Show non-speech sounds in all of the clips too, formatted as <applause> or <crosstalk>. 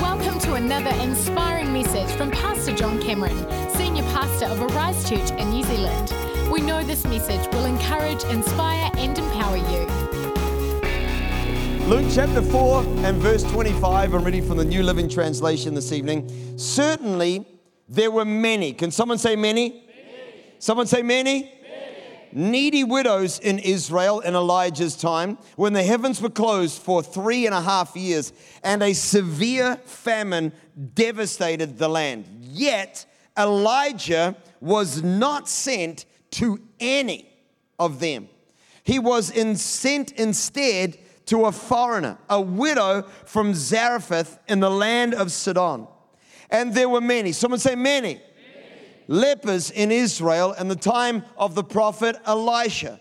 Welcome to another inspiring message from Pastor John Cameron, Senior Pastor of Arise Church in New Zealand. We know this message will encourage, inspire, and empower you. Luke chapter 4 and verse 25. I'm reading from the New Living Translation this evening. Certainly, there were many. Can someone say many? Someone say many? Needy widows in Israel in Elijah's time when the heavens were closed for three and a half years and a severe famine devastated the land. Yet Elijah was not sent to any of them. He was in, sent instead to a foreigner, a widow from Zarephath in the land of Sidon. And there were many. Someone say many lepers in Israel in the time of the prophet Elisha.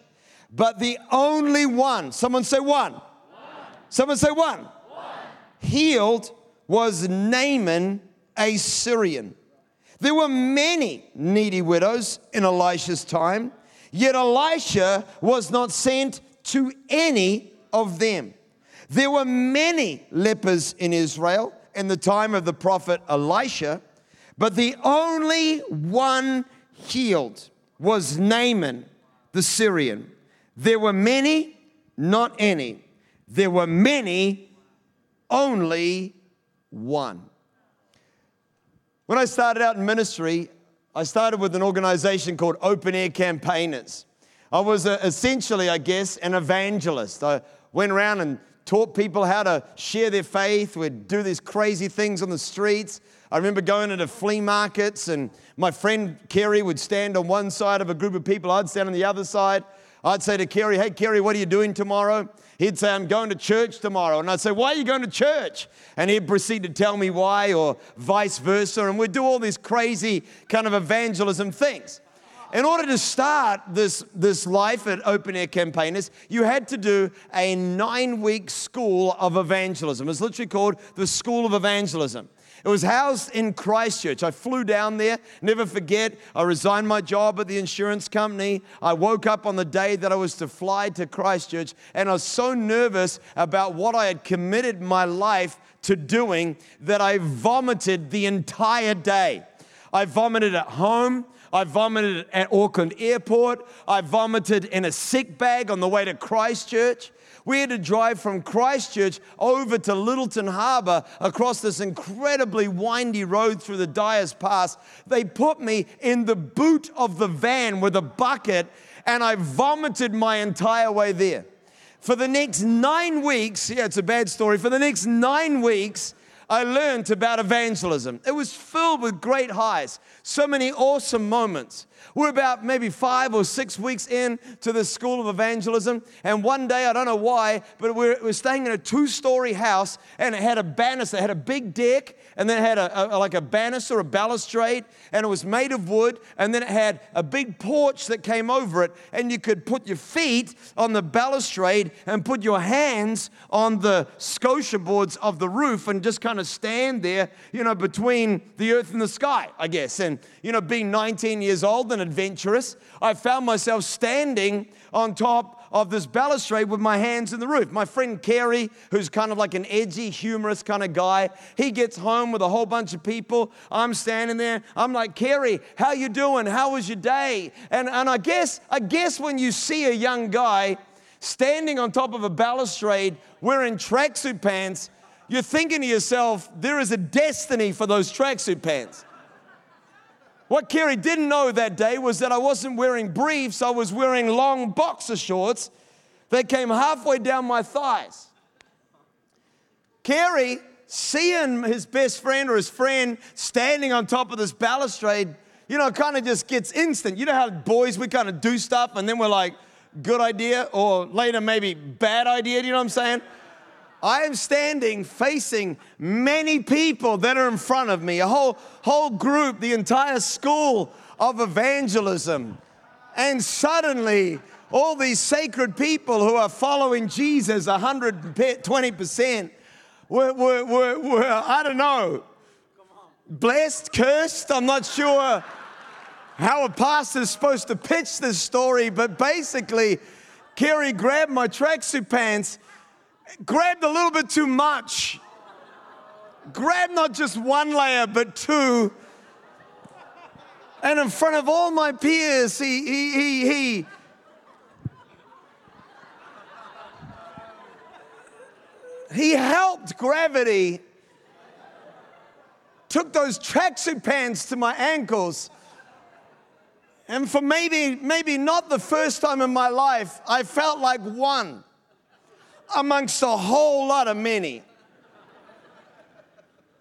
But the only one, someone say one. one. Someone say one. one. Healed was Naaman, a Syrian. There were many needy widows in Elisha's time, yet Elisha was not sent to any of them. There were many lepers in Israel in the time of the prophet Elisha, but the only one healed was Naaman the Syrian. There were many, not any. There were many, only one. When I started out in ministry, I started with an organization called Open Air Campaigners. I was a, essentially, I guess, an evangelist. I went around and taught people how to share their faith. We'd do these crazy things on the streets. I remember going into flea markets, and my friend Kerry would stand on one side of a group of people, I'd stand on the other side. I'd say to Kerry, Hey, Kerry, what are you doing tomorrow? He'd say, I'm going to church tomorrow. And I'd say, Why are you going to church? And he'd proceed to tell me why, or vice versa. And we'd do all these crazy kind of evangelism things. In order to start this, this life at Open Air Campaigners, you had to do a nine week school of evangelism. It's literally called the School of Evangelism. It was housed in Christchurch. I flew down there, never forget. I resigned my job at the insurance company. I woke up on the day that I was to fly to Christchurch, and I was so nervous about what I had committed my life to doing that I vomited the entire day. I vomited at home. I vomited at Auckland Airport. I vomited in a sick bag on the way to Christchurch. We had to drive from Christchurch over to Lyttelton Harbour across this incredibly windy road through the Dyers Pass. They put me in the boot of the van with a bucket, and I vomited my entire way there. For the next nine weeks, yeah, it's a bad story. For the next nine weeks, I learned about evangelism. It was filled with great highs, so many awesome moments. We're about maybe five or six weeks in to the school of evangelism. And one day, I don't know why, but we're, we're staying in a two story house and it had a banister, it had a big deck, and then it had a, a, like a banister, a balustrade, and it was made of wood. And then it had a big porch that came over it, and you could put your feet on the balustrade and put your hands on the scotia boards of the roof and just kind of stand there, you know, between the earth and the sky, I guess. And, you know, being 19 years old and adventurous, I found myself standing on top of this balustrade with my hands in the roof. My friend Kerry, who's kind of like an edgy, humorous kind of guy, he gets home with a whole bunch of people. I'm standing there. I'm like, Kerry, how you doing? How was your day? And, and I guess, I guess when you see a young guy standing on top of a balustrade wearing tracksuit pants, you're thinking to yourself, there is a destiny for those tracksuit pants. What Kerry didn't know that day was that I wasn't wearing briefs, I was wearing long boxer shorts that came halfway down my thighs. Kerry, seeing his best friend or his friend standing on top of this balustrade, you know, kind of just gets instant. You know how boys, we kind of do stuff and then we're like, good idea, or later maybe bad idea, you know what I'm saying? I am standing facing many people that are in front of me, a whole, whole group, the entire school of evangelism. And suddenly, all these sacred people who are following Jesus 120% were, were, were, were I don't know, blessed, cursed. I'm not sure how a pastor is supposed to pitch this story, but basically, Kerry grabbed my tracksuit pants, grabbed a little bit too much. Grabbed not just one layer, but two. And in front of all my peers, he, he, he, he He helped gravity, took those tracksuit pants to my ankles. And for maybe, maybe not the first time in my life, I felt like one amongst a whole lot of many.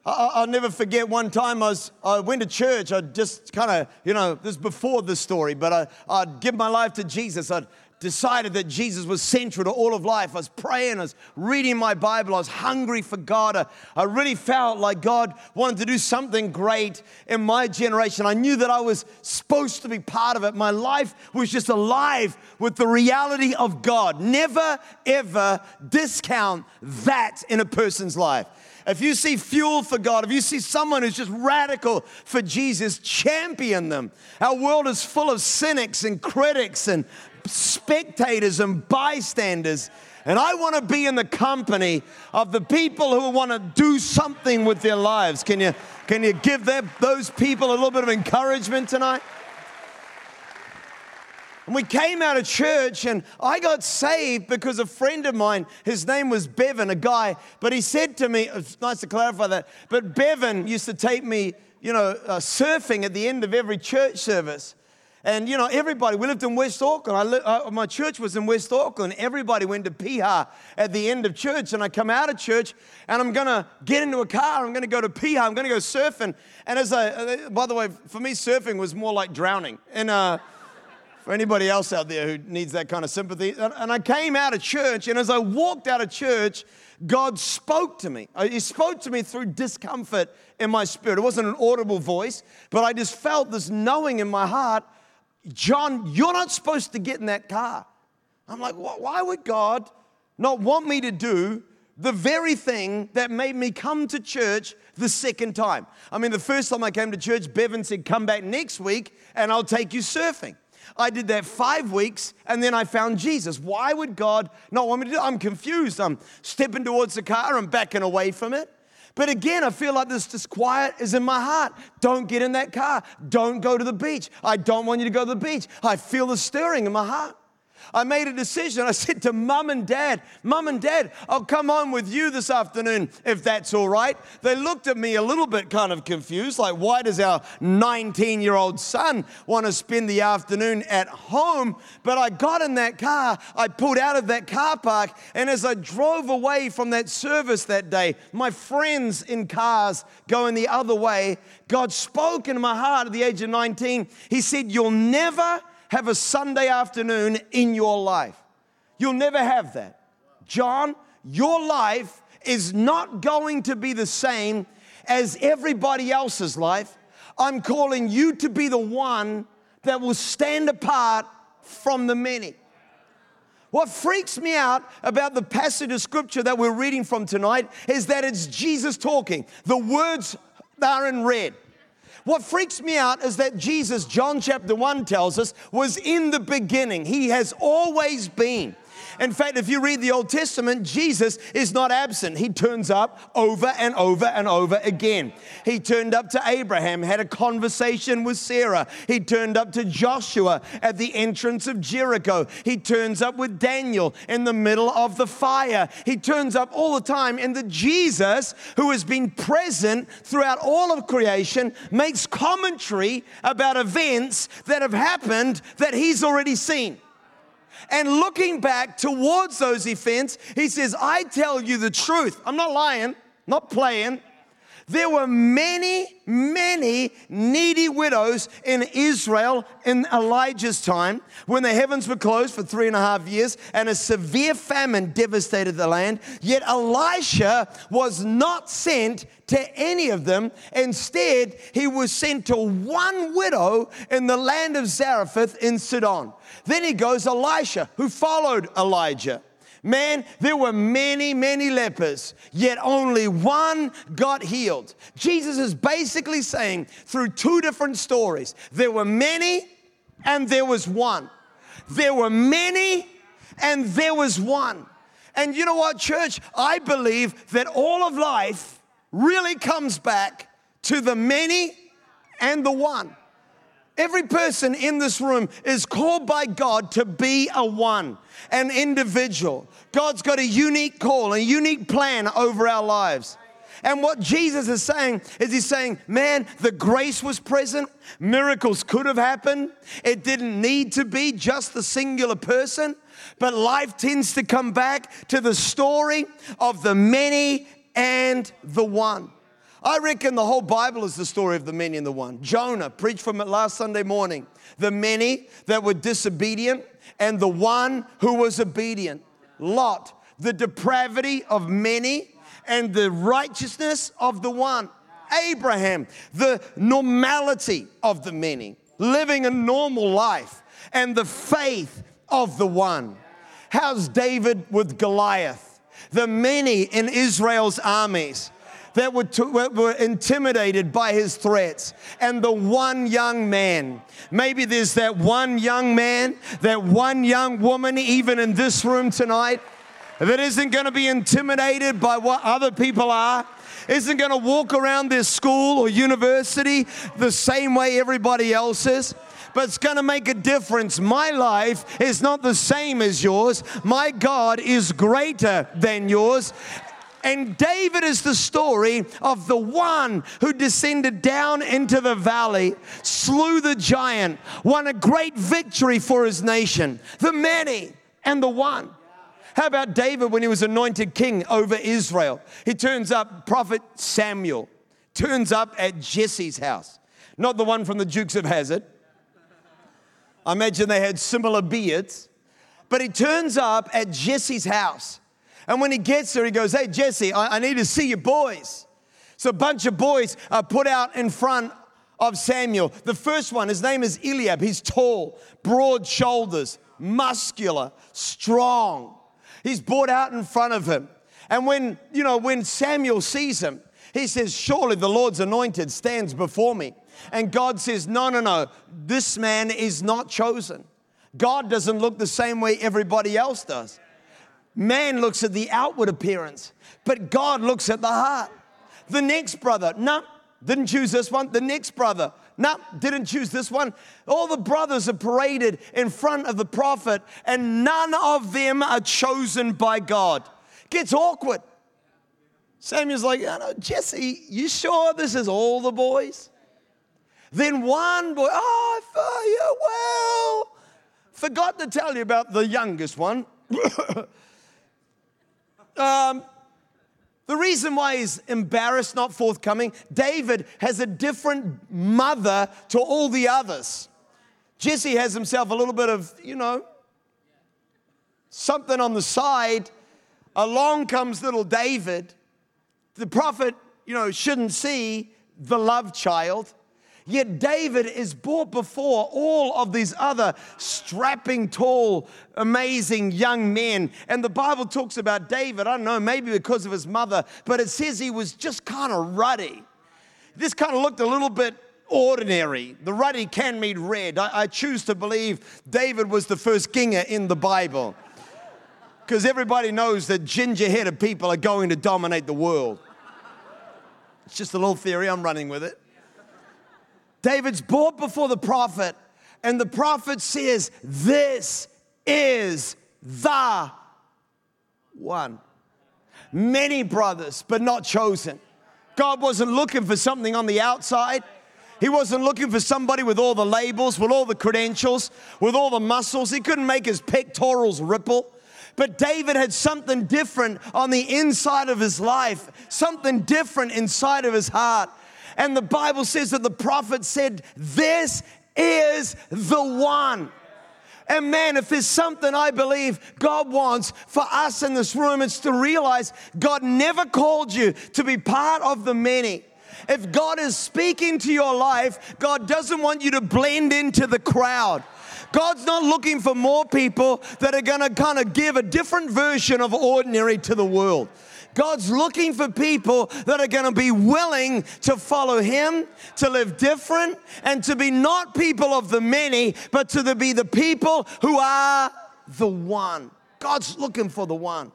I'll never forget one time I, was, I went to church. I just kind of, you know, this is before this story, but I, I'd give my life to Jesus. I'd decided that Jesus was central to all of life. I was praying, I was reading my Bible, I was hungry for God. I, I really felt like God wanted to do something great in my generation. I knew that I was supposed to be part of it. My life was just alive with the reality of God. Never, ever discount that in a person's life. If you see fuel for God, if you see someone who's just radical for Jesus, champion them. Our world is full of cynics and critics and spectators and bystanders. And I want to be in the company of the people who want to do something with their lives. Can you, can you give them, those people a little bit of encouragement tonight? And we came out of church and I got saved because a friend of mine, his name was Bevan, a guy, but he said to me, it's nice to clarify that, but Bevan used to take me, you know, uh, surfing at the end of every church service. And you know, everybody, we lived in West Auckland. Li- uh, my church was in West Auckland. Everybody went to Piha at the end of church. And I come out of church and I'm going to get into a car. I'm going to go to Piha. I'm going to go surfing. And as I, uh, by the way, for me, surfing was more like drowning. And, uh, for anybody else out there who needs that kind of sympathy. And I came out of church, and as I walked out of church, God spoke to me. Uh, he spoke to me through discomfort in my spirit. It wasn't an audible voice, but I just felt this knowing in my heart John, you're not supposed to get in that car. I'm like, why would God not want me to do the very thing that made me come to church the second time? I mean, the first time I came to church, Bevan said, Come back next week and I'll take you surfing. I did that five weeks and then I found Jesus. Why would God not want me to do it? I'm confused. I'm stepping towards the car, I'm backing away from it. But again, I feel like this disquiet is in my heart. Don't get in that car. Don't go to the beach. I don't want you to go to the beach. I feel the stirring in my heart. I made a decision. I said to mum and dad, Mum and dad, I'll come home with you this afternoon if that's all right. They looked at me a little bit kind of confused, like, why does our 19 year old son want to spend the afternoon at home? But I got in that car, I pulled out of that car park, and as I drove away from that service that day, my friends in cars going the other way, God spoke into my heart at the age of 19. He said, You'll never have a Sunday afternoon in your life. You'll never have that. John, your life is not going to be the same as everybody else's life. I'm calling you to be the one that will stand apart from the many. What freaks me out about the passage of scripture that we're reading from tonight is that it's Jesus talking. The words are in red. What freaks me out is that Jesus, John chapter 1 tells us, was in the beginning. He has always been. In fact, if you read the Old Testament, Jesus is not absent. He turns up over and over and over again. He turned up to Abraham, had a conversation with Sarah. He turned up to Joshua at the entrance of Jericho. He turns up with Daniel in the middle of the fire. He turns up all the time. And the Jesus who has been present throughout all of creation makes commentary about events that have happened that he's already seen. And looking back towards those events, he says, I tell you the truth. I'm not lying, not playing. There were many, many needy widows in Israel in Elijah's time when the heavens were closed for three and a half years and a severe famine devastated the land. Yet Elisha was not sent to any of them. Instead, he was sent to one widow in the land of Zarephath in Sidon. Then he goes Elisha, who followed Elijah. Man, there were many, many lepers, yet only one got healed. Jesus is basically saying through two different stories there were many and there was one. There were many and there was one. And you know what, church? I believe that all of life really comes back to the many and the one. Every person in this room is called by God to be a one, an individual. God's got a unique call, a unique plan over our lives. And what Jesus is saying is he's saying, man, the grace was present, miracles could have happened. It didn't need to be just the singular person, but life tends to come back to the story of the many and the one. I reckon the whole Bible is the story of the many and the one. Jonah preached from it last Sunday morning. The many that were disobedient and the one who was obedient. Lot, the depravity of many and the righteousness of the one. Abraham, the normality of the many, living a normal life, and the faith of the one. How's David with Goliath? The many in Israel's armies that were, to, were, intimidated by his threats, and the one young man. Maybe there's that one young man, that one young woman, even in this room tonight, that isn't going to be intimidated by what other people are isn't going to walk around this school or university the same way everybody else is but it's going to make a difference. My life is not the same as yours. My God is greater than yours. And David is the story of the one who descended down into the valley, slew the giant, won a great victory for his nation. The many and the one. How about David when he was anointed king over Israel? He turns up, prophet Samuel turns up at Jesse's house, not the one from the Dukes of Hazzard. I imagine they had similar beards, but he turns up at Jesse's house. And when he gets there, he goes, Hey, Jesse, I, I need to see your boys. So a bunch of boys are put out in front of Samuel. The first one, his name is Eliab. He's tall, broad shoulders, muscular, strong. He's brought out in front of him. And when, you know, when Samuel sees him, he says, Surely the Lord's anointed stands before me. And God says, No, no, no, this man is not chosen. God doesn't look the same way everybody else does. Man looks at the outward appearance, but God looks at the heart. The next brother, no, didn't choose this one. The next brother, no, didn't choose this one. All the brothers are paraded in front of the prophet, and none of them are chosen by God. Gets awkward. Samuel's like, oh, no, Jesse, you sure this is all the boys? Then one boy, oh, I you well. Forgot to tell you about the youngest one. <laughs> um, the reason why he's embarrassed, not forthcoming, David has a different mother to all the others. Jesse has himself a little bit of, you know, something on the side. Along comes little David. The prophet, you know, shouldn't see the love child. Yet David is brought before all of these other strapping, tall, amazing young men. And the Bible talks about David, I don't know, maybe because of his mother, but it says he was just kind of ruddy. This kind of looked a little bit ordinary. The ruddy can mean red. I, I choose to believe David was the first ginger in the Bible. Because everybody knows that ginger headed people are going to dominate the world. It's just a little theory, I'm running with it. David's brought before the prophet, and the prophet says, This is the one. Many brothers, but not chosen. God wasn't looking for something on the outside. He wasn't looking for somebody with all the labels, with all the credentials, with all the muscles. He couldn't make his pectorals ripple. But David had something different on the inside of his life, something different inside of his heart. And the Bible says that the prophet said, This is the one. And man, if there's something I believe God wants for us in this room, it's to realize God never called you to be part of the many. If God is speaking to your life, God doesn't want you to blend into the crowd. God's not looking for more people that are going to kind of give a different version of ordinary to the world. God's looking for people that are going to be willing to follow Him, to live different, and to be not people of the many, but to be the people who are the one. God's looking for the one.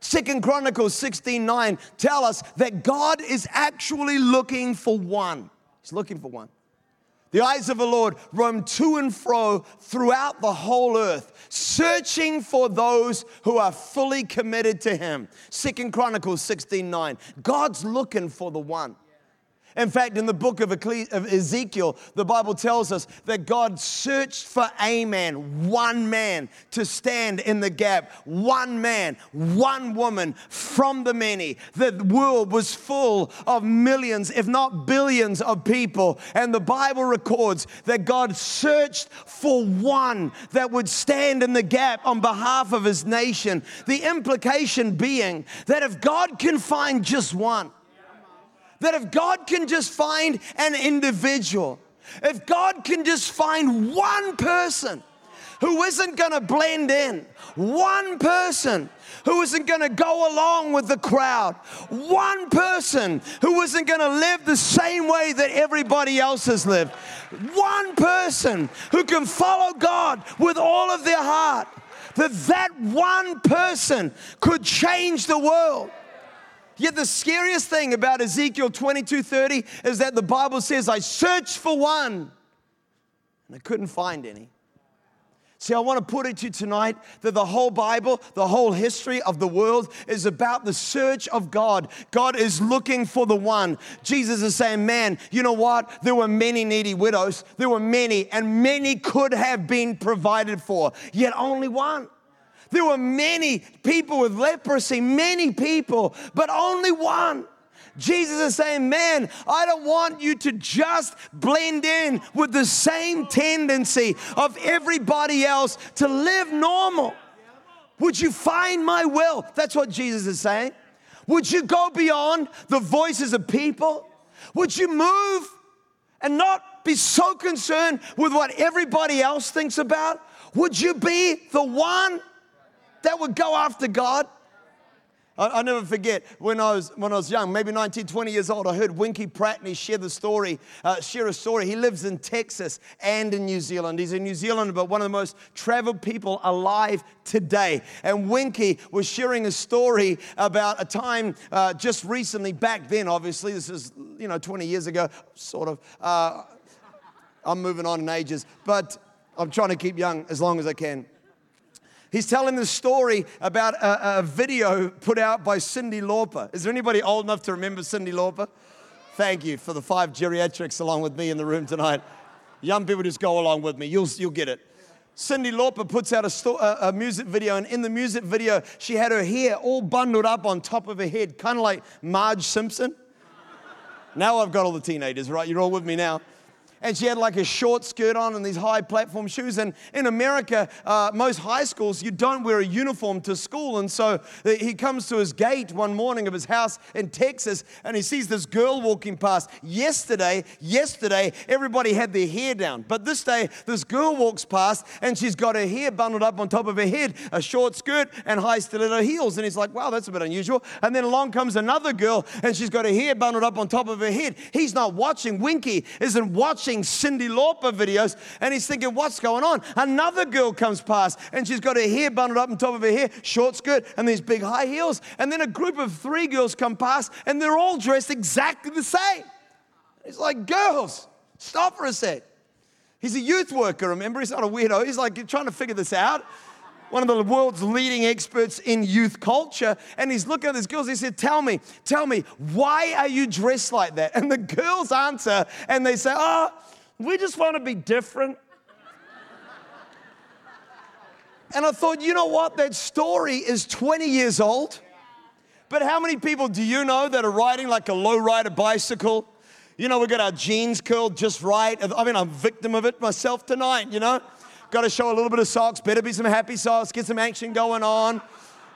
Second Chronicles 16 9 tell us that God is actually looking for one. He's looking for one. The eyes of the Lord roam to and fro throughout the whole earth, searching for those who are fully committed to Him. Second Chronicles 16 9. God's looking for the one. In fact, in the book of Ezekiel, the Bible tells us that God searched for a man, one man, to stand in the gap. One man, one woman from the many. The world was full of millions, if not billions, of people. And the Bible records that God searched for one that would stand in the gap on behalf of his nation. The implication being that if God can find just one, that if God can just find an individual, if God can just find one person who isn't going to blend in, one person who isn't going to go along with the crowd, one person who isn't going to live the same way that everybody else has lived, one person who can follow God with all of their heart, that that one person could change the world. Yet the scariest thing about Ezekiel 22:30 is that the Bible says, I searched for one and I couldn't find any. See, I want to put it to you tonight that the whole Bible, the whole history of the world is about the search of God. God is looking for the one. Jesus is saying, Man, you know what? There were many needy widows, there were many, and many could have been provided for, yet only one. There were many people with leprosy, many people, but only one. Jesus is saying, Man, I don't want you to just blend in with the same tendency of everybody else to live normal. Would you find my will? That's what Jesus is saying. Would you go beyond the voices of people? Would you move and not be so concerned with what everybody else thinks about? Would you be the one that would go after God. I, never forget when I was when I was young, maybe 19, 20 years old. I heard Winkie Pratney share the story, uh, share a story. He lives in Texas and in New Zealand. He's a New Zealander, but one of the most traveled people alive today. And Winkie was sharing a story about a time uh, just recently. Back then, obviously, this is you know 20 years ago, sort of. Uh, I'm moving on in ages, but I'm trying to keep young as long as I can. He's telling the story about a, a, video put out by Cyndi Lauper. Is there anybody old enough to remember Cyndi Lauper? Thank you for the five geriatrics along with me in the room tonight. Young people just go along with me, you'll, you'll get it. Cyndi Lauper puts out a, sto- a, a, music video, and in the music video, she had her hair all bundled up on top of her head, kind of like Marge Simpson. now I've got all the teenagers, right? You're all with me now and she had like a short skirt on and these high platform shoes. And in America, uh, most high schools, you don't wear a uniform to school. And so uh, he comes to his gate one morning of his house in Texas and he sees this girl walking past. Yesterday, yesterday, everybody had their hair down. But this day, this girl walks past and she's got her hair bundled up on top of her head, a short skirt and high stiletto heels. And he's like, wow, that's a bit unusual. And then along comes another girl and she's got her hair bundled up on top of her head. He's not watching. Winkie isn't watching watching Cyndi Lauper videos and he's thinking, what's going on? Another girl comes past and she's got her hair bundled up on top of her hair, short skirt, and these big high heels. And then a group of three girls come past and they're all dressed exactly the same. He's like, girls, stop for a sec. He's a youth worker, remember? He's not a weirdo. He's like trying to figure this out one of the world's leading experts in youth culture, and he's looking at these girls. He said, Tell me, tell me, why are you dressed like that? And the girls answer, and they say, Oh, we just want to be different. And I thought, you know what? That story is 20 years old. But how many people do you know that are riding like a low rider bicycle? You know, we got our jeans curled just right. I mean, I'm a victim of it myself tonight, you know? Got to show a little bit of socks, better be some happy socks, get some action going on.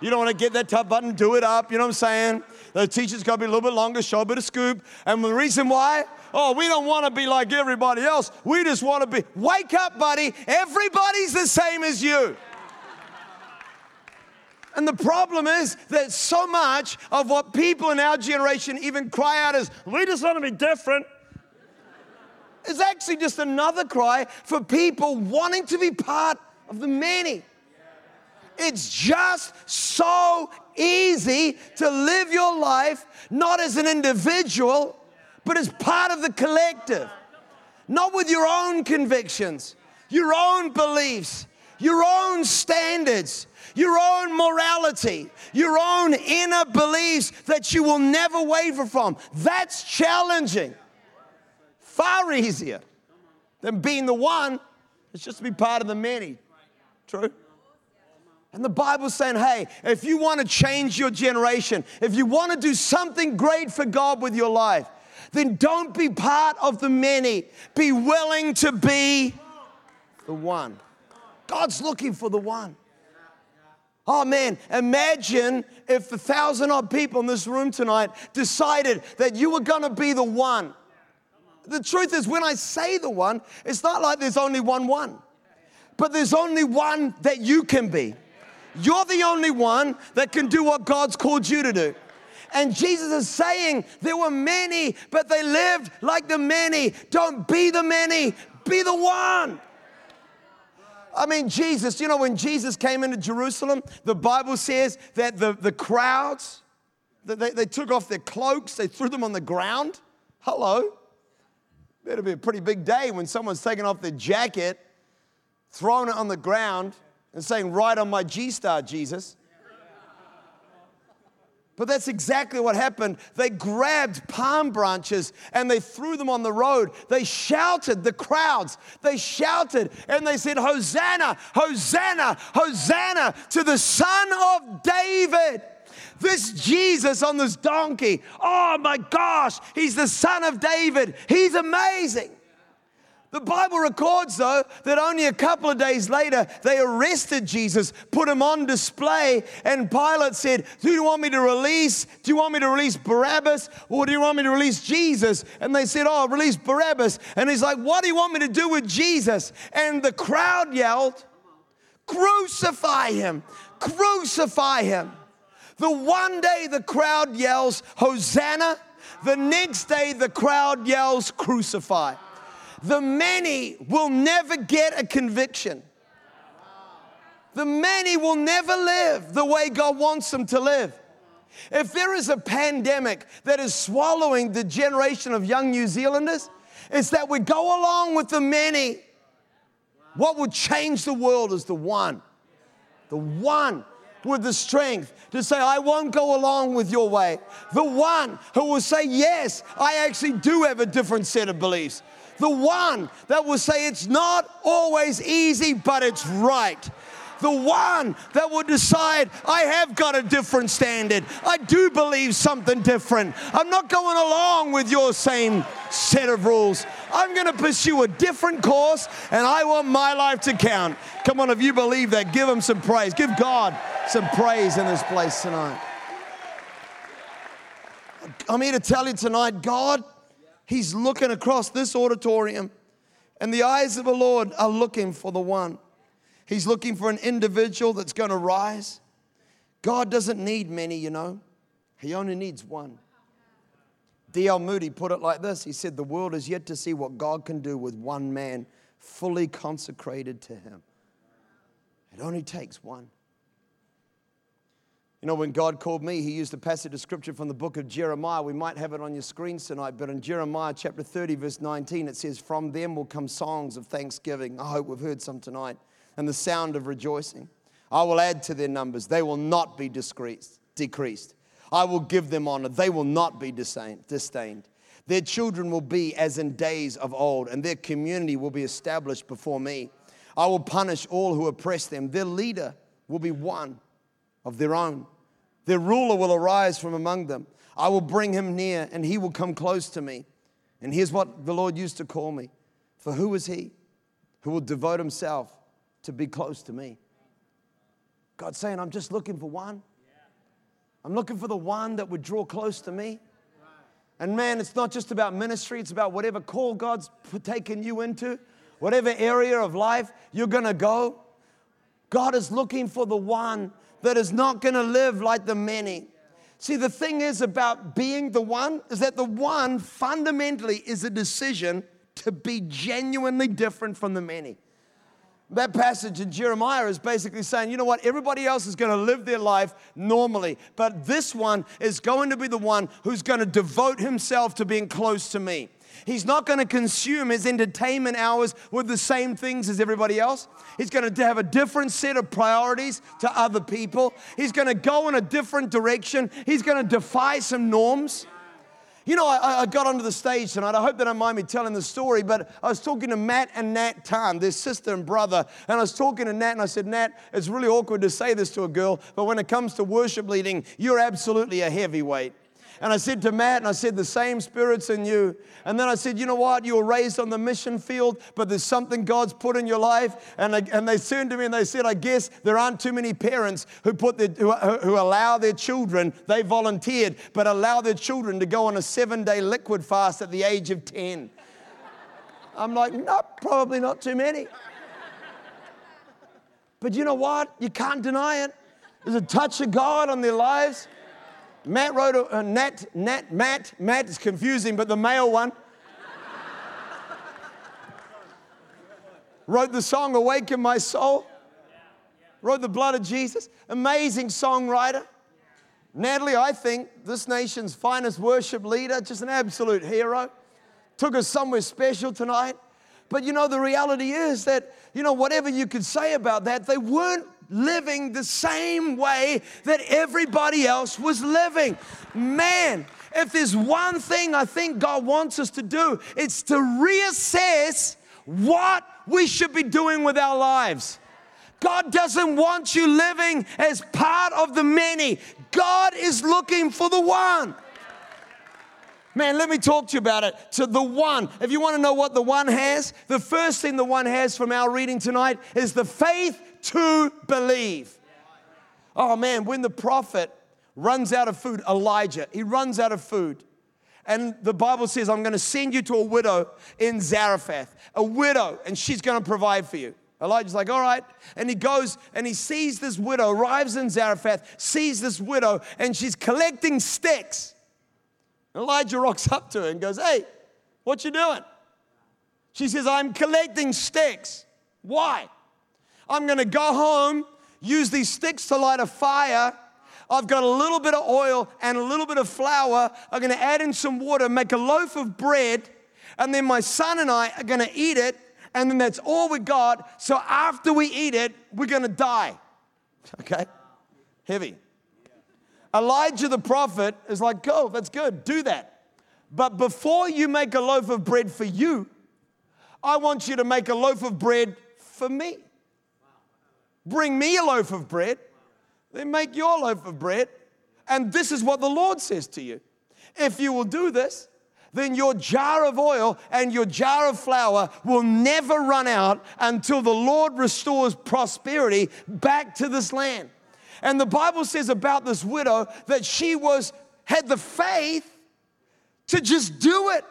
You don't want to get that top button, do it up, you know what I'm saying? The teacher's got to be a little bit longer, show a bit of scoop. And the reason why? Oh, we don't want to be like everybody else. We just want to be, wake up, buddy. Everybody's the same as you. And the problem is that so much of what people in our generation even cry out is, we just want to be different. It's actually just another cry for people wanting to be part of the many. It's just so easy to live your life not as an individual, but as part of the collective. Not with your own convictions, your own beliefs, your own standards, your own morality, your own inner beliefs that you will never waver from. That's challenging. Far easier than being the one. It's just to be part of the many. True? And the Bible's saying, hey, if you want to change your generation, if you want to do something great for God with your life, then don't be part of the many. Be willing to be the one. God's looking for the one. Oh man, imagine if the thousand odd people in this room tonight decided that you were gonna be the one. The truth is, when I say the one, it's not like there's only one one, but there's only one that you can be. You're the only one that can do what God's called you to do. And Jesus is saying there were many, but they lived like the many. Don't be the many, be the one. I mean, Jesus, you know, when Jesus came into Jerusalem, the Bible says that the, the crowds, they, they took off their cloaks, they threw them on the ground. Hello. Better be a pretty big day when someone's taking off their jacket, throwing it on the ground, and saying, Right on my G star, Jesus. But that's exactly what happened. They grabbed palm branches and they threw them on the road. They shouted, the crowds, they shouted and they said, Hosanna, Hosanna, Hosanna to the Son of David. This Jesus on this donkey, oh my gosh, he's the Son of David. He's amazing. The Bible records, though, that only a couple of days later they arrested Jesus, put him on display, and Pilate said, Do you want me to release? Do you want me to release Barabbas or do you want me to release Jesus? And they said, Oh, release Barabbas. And he's like, What do you want me to do with Jesus? And the crowd yelled, Crucify him! Crucify him! The one day the crowd yells, Hosanna. The next day the crowd yells, Crucify. The many will never get a conviction. The many will never live the way God wants them to live. If there is a pandemic that is swallowing the generation of young New Zealanders, it's that we go along with the many. What would change the world is the one. The one with the strength to say, I won't go along with your way. The one who will say, Yes, I actually do have a different set of beliefs the one that will say it's not always easy, but it's right. The one that will decide, I have got a different standard. I do believe something different. I'm not going along with your same set of rules. I'm going to pursue a different course, and I want my life to count. Come on, if you believe that, give him some praise. Give God some praise in this place tonight. I'm here to tell you tonight, God He's looking across this auditorium, and the eyes of the Lord are looking for the one. He's looking for an individual that's going to rise. God doesn't need many, you know, He only needs one. D.L. Moody put it like this He said, The world is yet to see what God can do with one man fully consecrated to Him. It only takes one. You know, when God called me, He used a passage of scripture from the book of Jeremiah. We might have it on your screens tonight, but in Jeremiah chapter 30, verse 19, it says, From them will come songs of thanksgiving. I hope we've heard some tonight, and the sound of rejoicing. I will add to their numbers, they will not be decreased. I will give them honor, they will not be disdained. Their children will be as in days of old, and their community will be established before me. I will punish all who oppress them. Their leader will be one of their own. Their ruler will arise from among them. I will bring him near, and he will come close to me. And here's what the Lord used to call me For who is he who will devote himself to be close to me? God's saying, I'm just looking for one. I'm looking for the one that would draw close to me. And man, it's not just about ministry, it's about whatever call God's taken you into, whatever area of life you're gonna go. God is looking for the one that is not going to live like the many. See, the thing is about being the one is that the one fundamentally is a decision to be genuinely different from the many. That passage in Jeremiah is basically saying, you know what, everybody else is going to live their life normally, but this one is going to be the one who's going to devote himself to being close to me. He's not going to consume his entertainment hours with the same things as everybody else. He's going to have a different set of priorities to other people. He's going to go in a different direction. He's going to defy some norms. You know, I, I, got onto the stage tonight. I hope they don't mind me telling the story, but I was talking to Matt and Nat Tan, their sister and brother. And I was talking to Nat, and I said, Nat, it's really awkward to say this to a girl, but when it comes to worship leading, you're absolutely a heavyweight. And I said to Matt, and I said, the same spirit's in you. And then I said, you know what? You were raised on the mission field, but there's something God's put in your life. And, I, and they turned to me and they said, I guess there aren't too many parents who, put their, who, who allow their children, they volunteered, but allow their children to go on a seven day liquid fast at the age of 10. I'm like, no, probably not too many. But you know what? You can't deny it. There's a touch of God on their lives. Matt wrote a, a Nat, Nat, Matt, Matt is confusing, but the male one wrote the song Awaken My Soul, wrote The Blood of Jesus. Amazing songwriter. Natalie, I think this nation's finest worship leader, just an absolute hero. Took us somewhere special tonight. But you know, the reality is that, you know, whatever you could say about that, they weren't living the same way that everybody else was living. Man, if there's one thing I think God wants us to do, it's to reassess what we should be doing with our lives. God doesn't want you living as part of the many. God is looking for the one. Man, let me talk to you about it. To the one, if you want to know what the one has, the first thing the one has from our reading tonight is the faith to believe. Oh man, when the prophet runs out of food, Elijah, he runs out of food. And the Bible says, I'm going to send you to a widow in Zarephath, a widow, and she's going to provide for you. Elijah's like, all right. And he goes and he sees this widow, arrives in Zarephath, sees this widow, and she's collecting sticks. Elijah rocks up to her and goes, hey, what you doing? She says, I'm collecting sticks. Why? I'm going to go home, use these sticks to light a fire. I've got a little bit of oil and a little bit of flour. I'm going to add in some water, make a loaf of bread, and then my son and I are going to eat it, and then that's all we got. So after we eat it, we're going to die. Okay? Heavy. Elijah the prophet is like, go, that's good, do that. But before you make a loaf of bread for you, I want you to make a loaf of bread for me. Bring me a loaf of bread, then make your loaf of bread. And this is what the Lord says to you. If you will do this, then your jar of oil and your jar of flour will never run out until the Lord restores prosperity back to this land. And the Bible says about this widow that she was had the faith to just do it.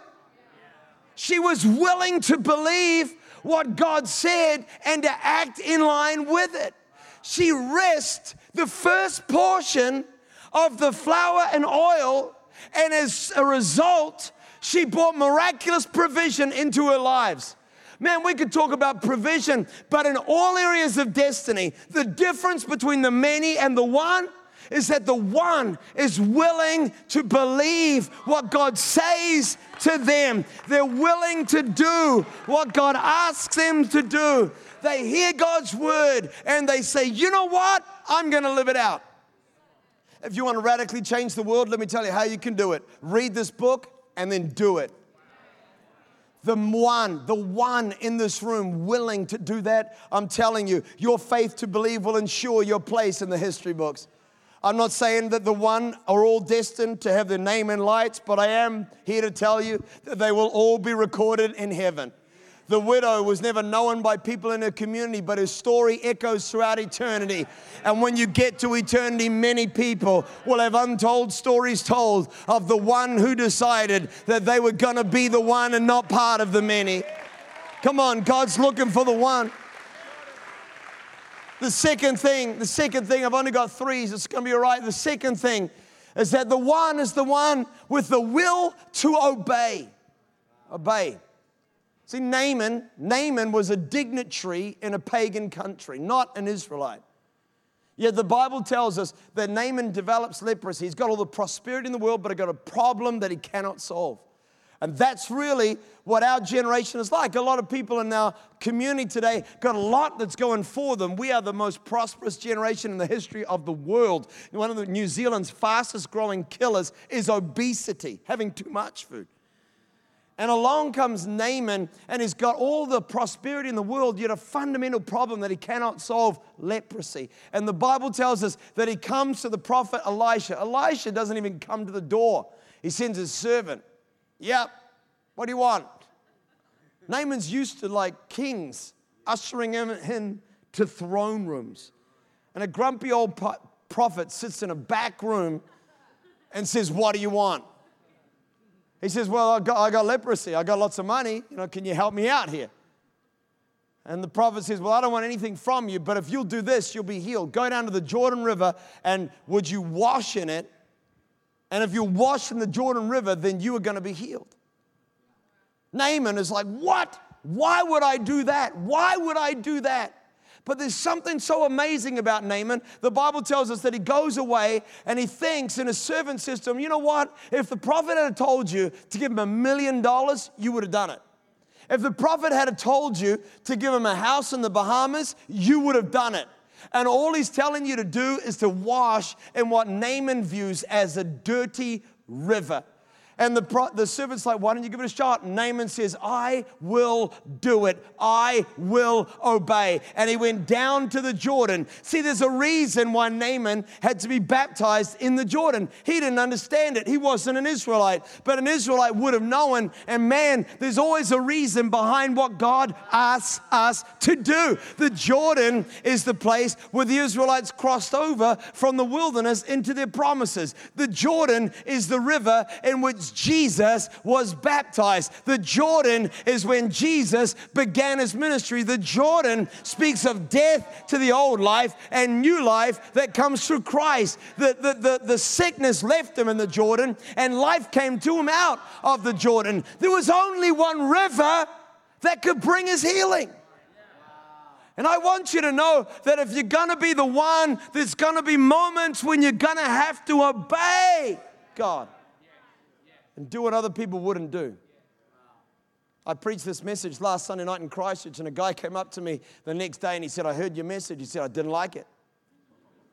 She was willing to believe what God said and to act in line with it. She risked the first portion of the flour and oil, and as a result, she brought miraculous provision into her lives. Man, we could talk about provision, but in all areas of destiny, the difference between the many and the one is that the one is willing to believe what God says to them. They're willing to do what God asks them to do. They hear God's word and they say, you know what? I'm going to live it out. If you want to radically change the world, let me tell you how you can do it. Read this book and then do it. The one, the one in this room willing to do that, I'm telling you, your faith to believe will ensure your place in the history books. I'm not saying that the one are all destined to have their name in lights, but I am here to tell you that they will all be recorded in heaven. The widow was never known by people in her community, but her story echoes throughout eternity. And when you get to eternity, many people will have untold stories told of the one who decided that they were going to be the one and not part of the many. Come on, God's looking for the one. The second thing, the second thing, I've only got three, so it's going to be all right. The second thing is that the one is the one with the will to obey. Obey. See, Naaman, Naaman was a dignitary in a pagan country, not an Israelite. Yet the Bible tells us that Naaman develops leprosy. He's got all the prosperity in the world, but he's got a problem that he cannot solve. And that's really what our generation is like. A lot of people in our community today got a lot that's going for them. We are the most prosperous generation in the history of the world. One of the New Zealand's fastest growing killers is obesity, having too much food. And along comes Naaman, and he's got all the prosperity in the world, yet a fundamental problem that he cannot solve leprosy. And the Bible tells us that he comes to the prophet Elisha. Elisha doesn't even come to the door, he sends his servant. Yep, what do you want? Naaman's used to like kings ushering him in to throne rooms. And a grumpy old prophet sits in a back room and says, What do you want? He says, Well, I got, I got leprosy. I got lots of money. You know, can you help me out here? And the prophet says, Well, I don't want anything from you, but if you'll do this, you'll be healed. Go down to the Jordan River and would you wash in it? And if you wash in the Jordan River, then you are going to be healed. Naaman is like, What? Why would I do that? Why would I do that? But there's something so amazing about Naaman. The Bible tells us that he goes away and he thinks in a servant system, you know what? If the prophet had told you to give him a million dollars, you would have done it. If the prophet had told you to give him a house in the Bahamas, you would have done it. And all he's telling you to do is to wash in what Naaman views as a dirty river. And the, the servant's like, Why don't you give it a shot? And Naaman says, I will do it. I will obey. And he went down to the Jordan. See, there's a reason why Naaman had to be baptized in the Jordan. He didn't understand it. He wasn't an Israelite, but an Israelite would have known. And man, there's always a reason behind what God asks us to do. The Jordan is the place where the Israelites crossed over from the wilderness into their promises. The Jordan is the river in which Jesus was baptized. The Jordan is when Jesus began his ministry. The Jordan speaks of death to the old life and new life that comes through Christ. The, the, the, the sickness left him in the Jordan and life came to him out of the Jordan. There was only one river that could bring his healing. And I want you to know that if you're gonna be the one, there's gonna be moments when you're gonna have to obey God and do what other people wouldn't do. I preached this message last Sunday night in Christchurch, and a guy came up to me the next day and he said, I heard your message. He said, I didn't like it.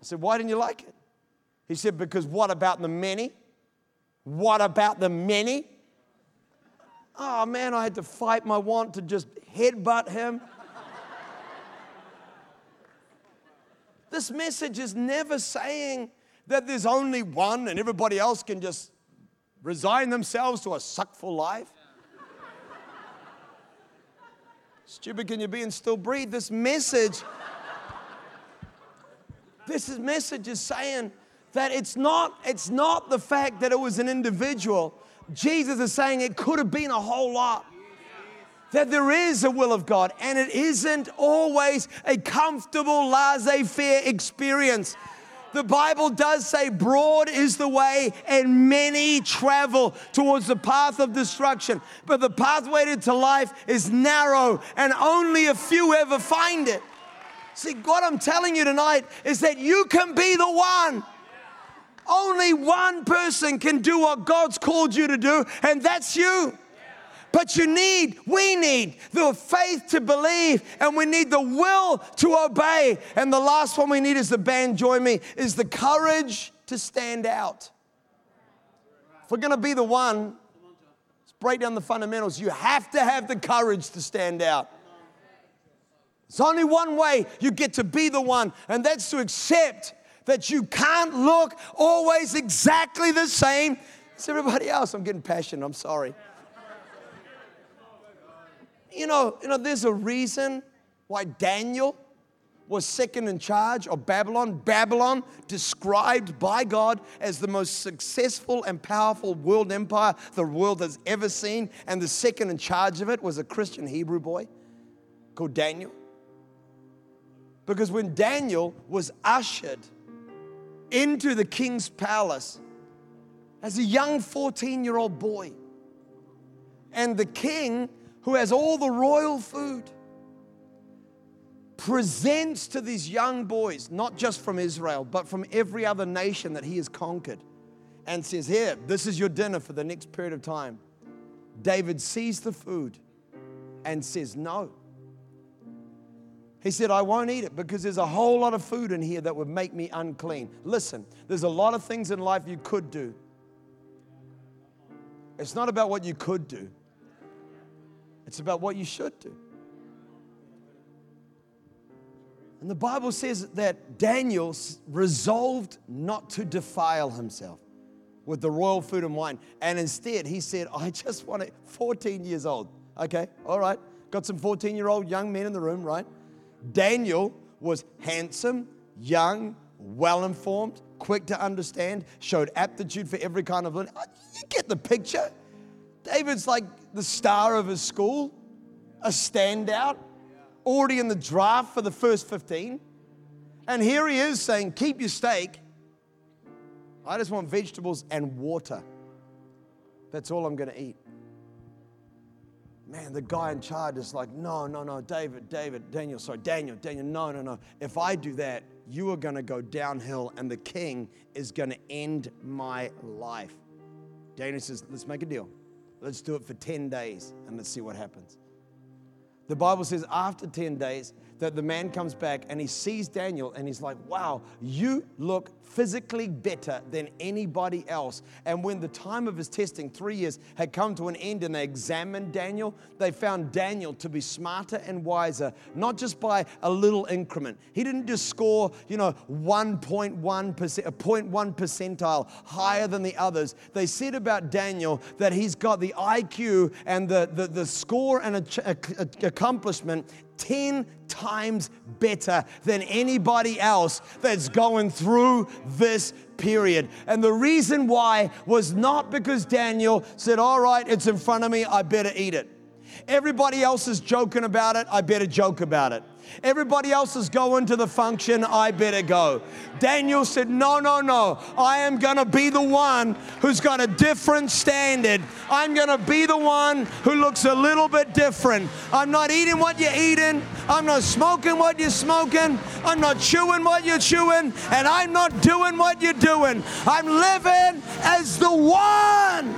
I said, Why didn't you like it? He said, Because what about the many? What about the many? Oh man, I had to fight my want to just headbutt him. this message is never saying that there's only one and everybody else can just resign themselves to a suckful life? Stupid can you be and still breathe? This message, this message is saying that it's not, it's not the fact that it was an individual. Jesus is saying it could have been a whole lot. That there is a will of God and it isn't always a comfortable, laissez faire experience. The Bible does say, broad is the way, and many travel towards the path of destruction. But the pathway to life is narrow, and only a few ever find it. See, what I'm telling you tonight is that you can be the one. Only one person can do what God's called you to do, and that's you. But you need, we need the faith to believe, and we need the will to obey. And the last one we need is the band, join me, is the courage to stand out. If we're gonna be the one, let's break down the fundamentals. You have to have the courage to stand out. There's only one way you get to be the one, and that's to accept that you can't look always exactly the same as everybody else. I'm getting passionate, I'm sorry. You know, you know, there's a reason why Daniel was second in charge of Babylon. Babylon, described by God as the most successful and powerful world empire the world has ever seen, and the second in charge of it was a Christian Hebrew boy called Daniel. Because when Daniel was ushered into the king's palace as a young 14 year old boy, and the king who has all the royal food, presents to these young boys, not just from Israel, but from every other nation that he has conquered, and says, Here, this is your dinner for the next period of time. David sees the food and says, No. He said, I won't eat it because there's a whole lot of food in here that would make me unclean. Listen, there's a lot of things in life you could do. It's not about what you could do, it's about what you should do. And the Bible says that Daniel resolved not to defile himself with the royal food and wine. And instead, he said, I just want it, 14 years old. Okay, all right. Got some 14 year old young men in the room, right? Daniel was handsome, young, well informed, quick to understand, showed aptitude for every kind of learning. Uh, you get the picture. David's like the star of his school, a standout, already in the draft for the first 15. And here he is saying, Keep your steak. I just want vegetables and water. That's all I'm going to eat. Man, the guy in charge is like, No, no, no, David, David, Daniel, sorry, Daniel, Daniel, no, no, no. If I do that, you are going to go downhill and the king is going to end my life. Daniel says, Let's make a deal. Let's do it for 10 days and let's see what happens. The Bible says after 10 days that the man comes back and he sees Daniel and he's like, wow, you look physically better than anybody else. And when the time of his testing, three years, had come to an end and they examined Daniel, they found Daniel to be smarter and wiser, not just by a little increment. He didn't just score, you know, 1.1%, a 0.1 percentile higher than the others. They said about Daniel that he's got the IQ and the, the, the score and accomplishment 10 times better than anybody else that's going through this period. And the reason why was not because Daniel said, All right, it's in front of me, I better eat it. Everybody else is joking about it, I better joke about it. Everybody else is going to the function, I better go. Daniel said, No, no, no. I am going to be the one who's got a different standard. I'm going to be the one who looks a little bit different. I'm not eating what you're eating. I'm not smoking what you're smoking. I'm not chewing what you're chewing. And I'm not doing what you're doing. I'm living as the one.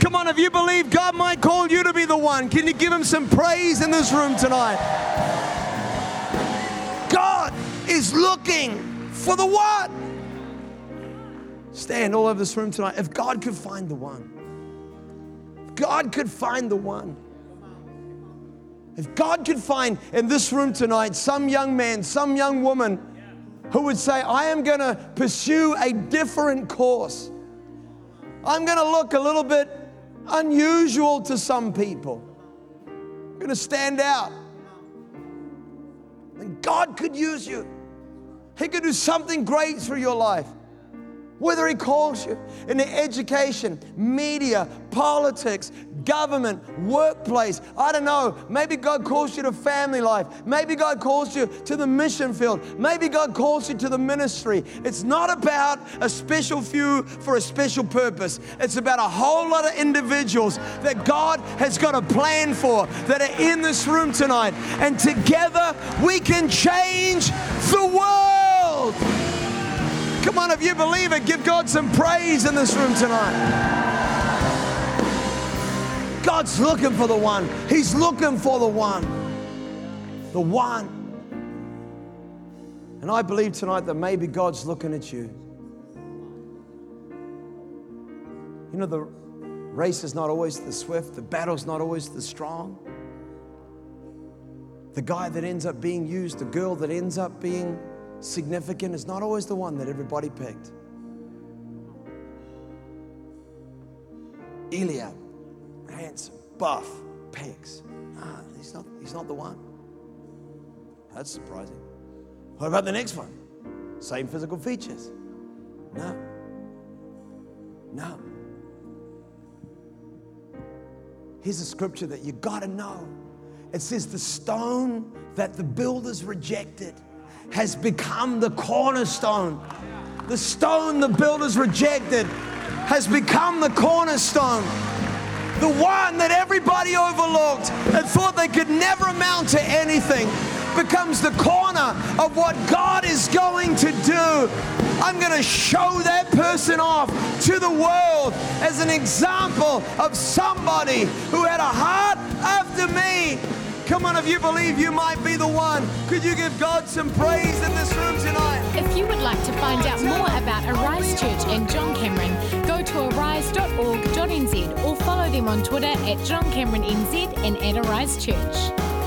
Come on, if you believe God might call you to be the one, can you give him some praise in this room tonight? Is looking for the one. Stand all over this room tonight. If God could find the one, if God could find the one. If God could find in this room tonight some young man, some young woman who would say, I am going to pursue a different course. I'm going to look a little bit unusual to some people. I'm going to stand out. And God could use you. He could do something great through your life whether He calls you in the education, media, politics, government, workplace. I don't know. Maybe God calls you to family life. Maybe God calls you to the mission field. Maybe God calls you to the ministry. It's not about a special few for a special purpose. It's about a whole lot of individuals that God has got a plan for that are in this room tonight. And together we can change the world. Come on, if you believe it, give God some praise in this room tonight. God's looking for the one. He's looking for the one. The one. And I believe tonight that maybe God's looking at you. You know, the race is not always the swift, the battle's not always the strong. The guy that ends up being used, the girl that ends up being significant is not always the one that everybody picked. Eliab, handsome, buff, pecs. Ah, he's not, he's not the one. That's surprising. What about the next one? Same physical features. No. No. Here's a scripture that you got to know. It says, The stone that the builders rejected has become the cornerstone. The stone the builders rejected has become the cornerstone. the one that everybody overlooked and thought they could never amount to anything, becomes the corner of what God is going to do. I'm going to show that person off to the world as an example of somebody who had a heart after me. Come on, if you believe you might be the one, could you give God some praise in this room tonight? If you would like to find out more about Arise Church and John Cameron, go to arise.org.nz or follow them on Twitter at John Cameron NZ and at Arise Church.